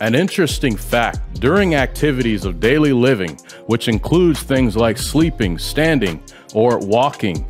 An interesting fact during activities of daily living, which includes things like sleeping, standing, or walking,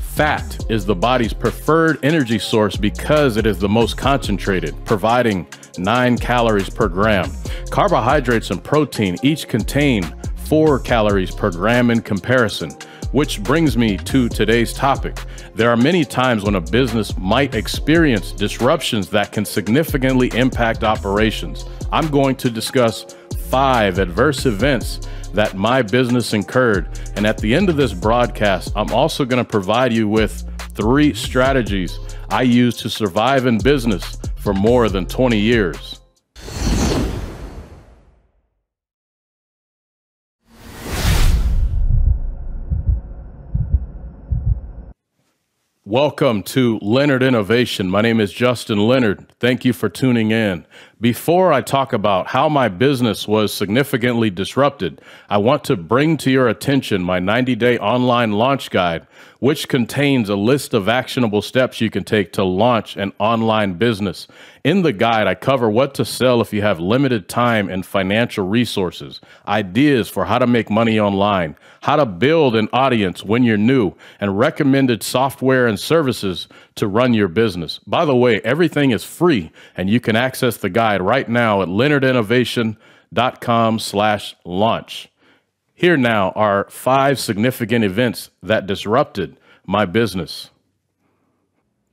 fat is the body's preferred energy source because it is the most concentrated, providing 9 calories per gram. Carbohydrates and protein each contain 4 calories per gram in comparison. Which brings me to today's topic. There are many times when a business might experience disruptions that can significantly impact operations. I'm going to discuss five adverse events that my business incurred. And at the end of this broadcast, I'm also going to provide you with three strategies I use to survive in business for more than 20 years. Welcome to Leonard Innovation. My name is Justin Leonard. Thank you for tuning in. Before I talk about how my business was significantly disrupted, I want to bring to your attention my 90 day online launch guide, which contains a list of actionable steps you can take to launch an online business. In the guide, I cover what to sell if you have limited time and financial resources, ideas for how to make money online, how to build an audience when you're new, and recommended software and services to run your business. By the way, everything is free and you can access the guide right now at leonardinnovation.com slash launch. Here now are five significant events that disrupted my business.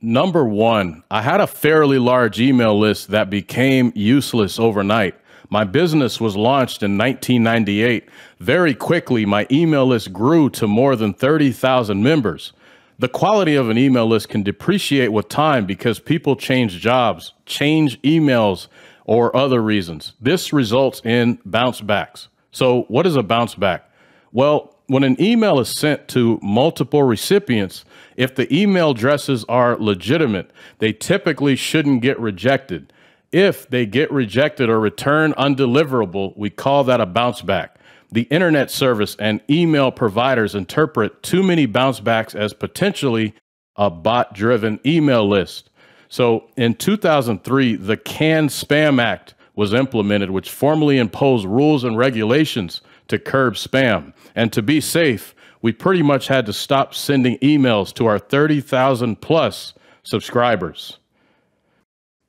Number one, I had a fairly large email list that became useless overnight. My business was launched in 1998. Very quickly, my email list grew to more than 30,000 members. The quality of an email list can depreciate with time because people change jobs, change emails, or other reasons. This results in bounce backs. So, what is a bounce back? Well, when an email is sent to multiple recipients, if the email addresses are legitimate, they typically shouldn't get rejected. If they get rejected or return undeliverable, we call that a bounce back. The internet service and email providers interpret too many bounce backs as potentially a bot driven email list. So in 2003, the CAN Spam Act was implemented, which formally imposed rules and regulations to curb spam. And to be safe, we pretty much had to stop sending emails to our 30,000 plus subscribers.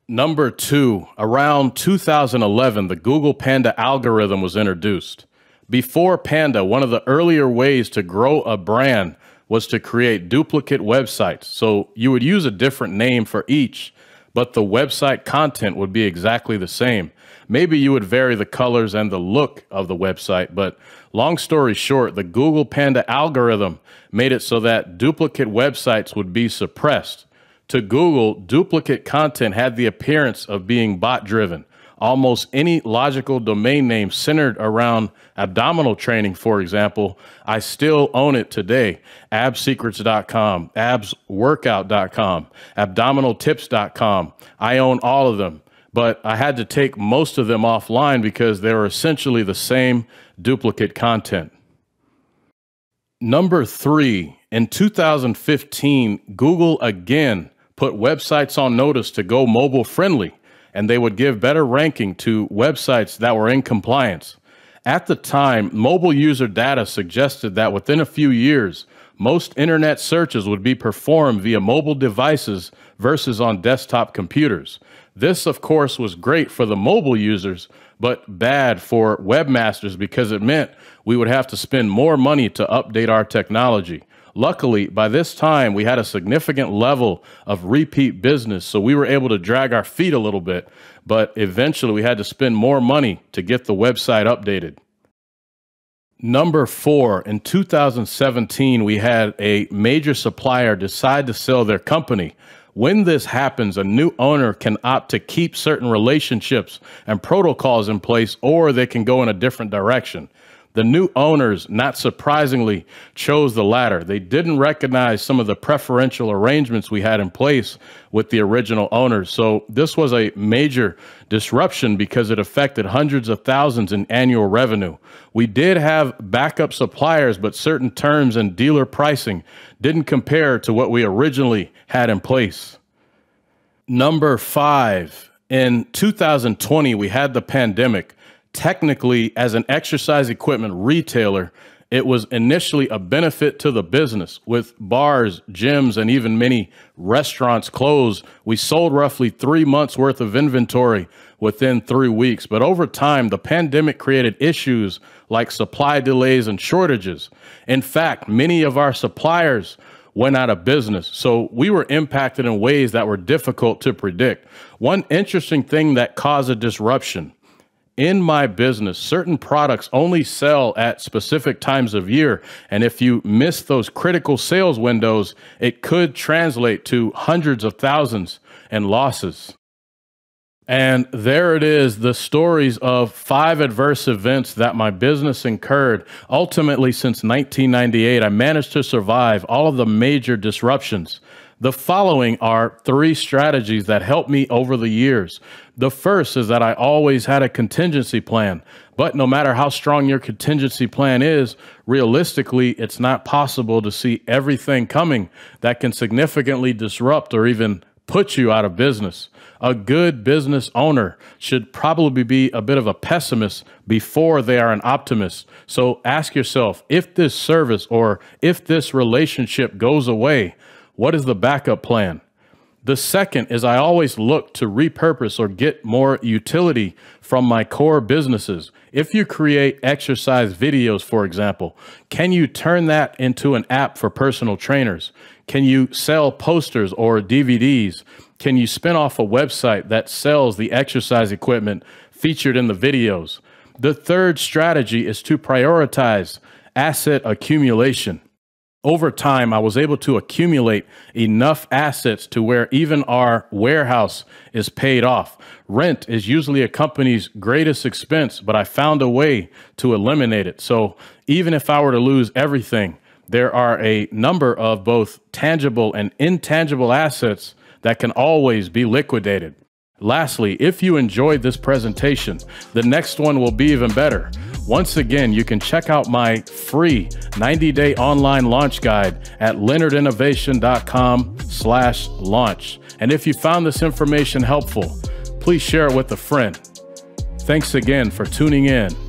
Number two, around 2011, the Google Panda algorithm was introduced. Before Panda, one of the earlier ways to grow a brand was to create duplicate websites. So you would use a different name for each, but the website content would be exactly the same. Maybe you would vary the colors and the look of the website, but long story short, the Google Panda algorithm made it so that duplicate websites would be suppressed. To Google, duplicate content had the appearance of being bot driven almost any logical domain name centered around abdominal training, for example, I still own it today. Absecrets.com, absworkout.com, abdominaltips.com. I own all of them, but I had to take most of them offline because they were essentially the same duplicate content. Number three, in 2015, Google again put websites on notice to go mobile friendly and they would give better ranking to websites that were in compliance. At the time, mobile user data suggested that within a few years, most internet searches would be performed via mobile devices versus on desktop computers. This, of course, was great for the mobile users, but bad for webmasters because it meant we would have to spend more money to update our technology. Luckily, by this time, we had a significant level of repeat business, so we were able to drag our feet a little bit, but eventually we had to spend more money to get the website updated. Number four, in 2017, we had a major supplier decide to sell their company. When this happens, a new owner can opt to keep certain relationships and protocols in place, or they can go in a different direction. The new owners, not surprisingly, chose the latter. They didn't recognize some of the preferential arrangements we had in place with the original owners. So this was a major disruption because it affected hundreds of thousands in annual revenue. We did have backup suppliers, but certain terms and dealer pricing didn't compare to what we originally had in place. Number five, In 2020, we had the pandemic. Technically, as an exercise equipment retailer, it was initially a benefit to the business with bars, gyms, and even many restaurants closed. We sold roughly three months worth of inventory within three weeks. But over time, the pandemic created issues like supply delays and shortages. In fact, many of our suppliers went out of business. So we were impacted in ways that were difficult to predict. One interesting thing that caused a disruption in my business, certain products only sell at specific times of year. And if you miss those critical sales windows, it could translate to hundreds of thousands and losses. And there it is the stories of five adverse events that my business incurred. Ultimately, since 1998, I managed to survive all of the major disruptions. The following are three strategies that helped me over the years. The first is that I always had a contingency plan, but no matter how strong your contingency plan is, realistically, it's not possible to see everything coming that can significantly disrupt or even put you out of business. A good business owner should probably be a bit of a pessimist before they are an optimist. So ask yourself if this service or if this relationship goes away, what is the backup plan? The second is I always look to repurpose or get more utility from my core businesses. If you create exercise videos, for example, can you turn that into an app for personal trainers? Can you sell posters or DVDs? Can you spin off a website that sells the exercise equipment featured in the videos? The third strategy is to prioritize asset accumulation over time, I was able to accumulate enough assets to where even our warehouse is paid off. Rent is usually a company's greatest expense, but I found a way to eliminate it. So even if I were to lose everything, there are a number of both tangible and intangible assets that can always be liquidated. Lastly, if you enjoyed this presentation, the next one will be even better. Once again, you can check out my free 90-day online launch guide at leonardinnovation.com slash launch. And if you found this information helpful, please share it with a friend. Thanks again for tuning in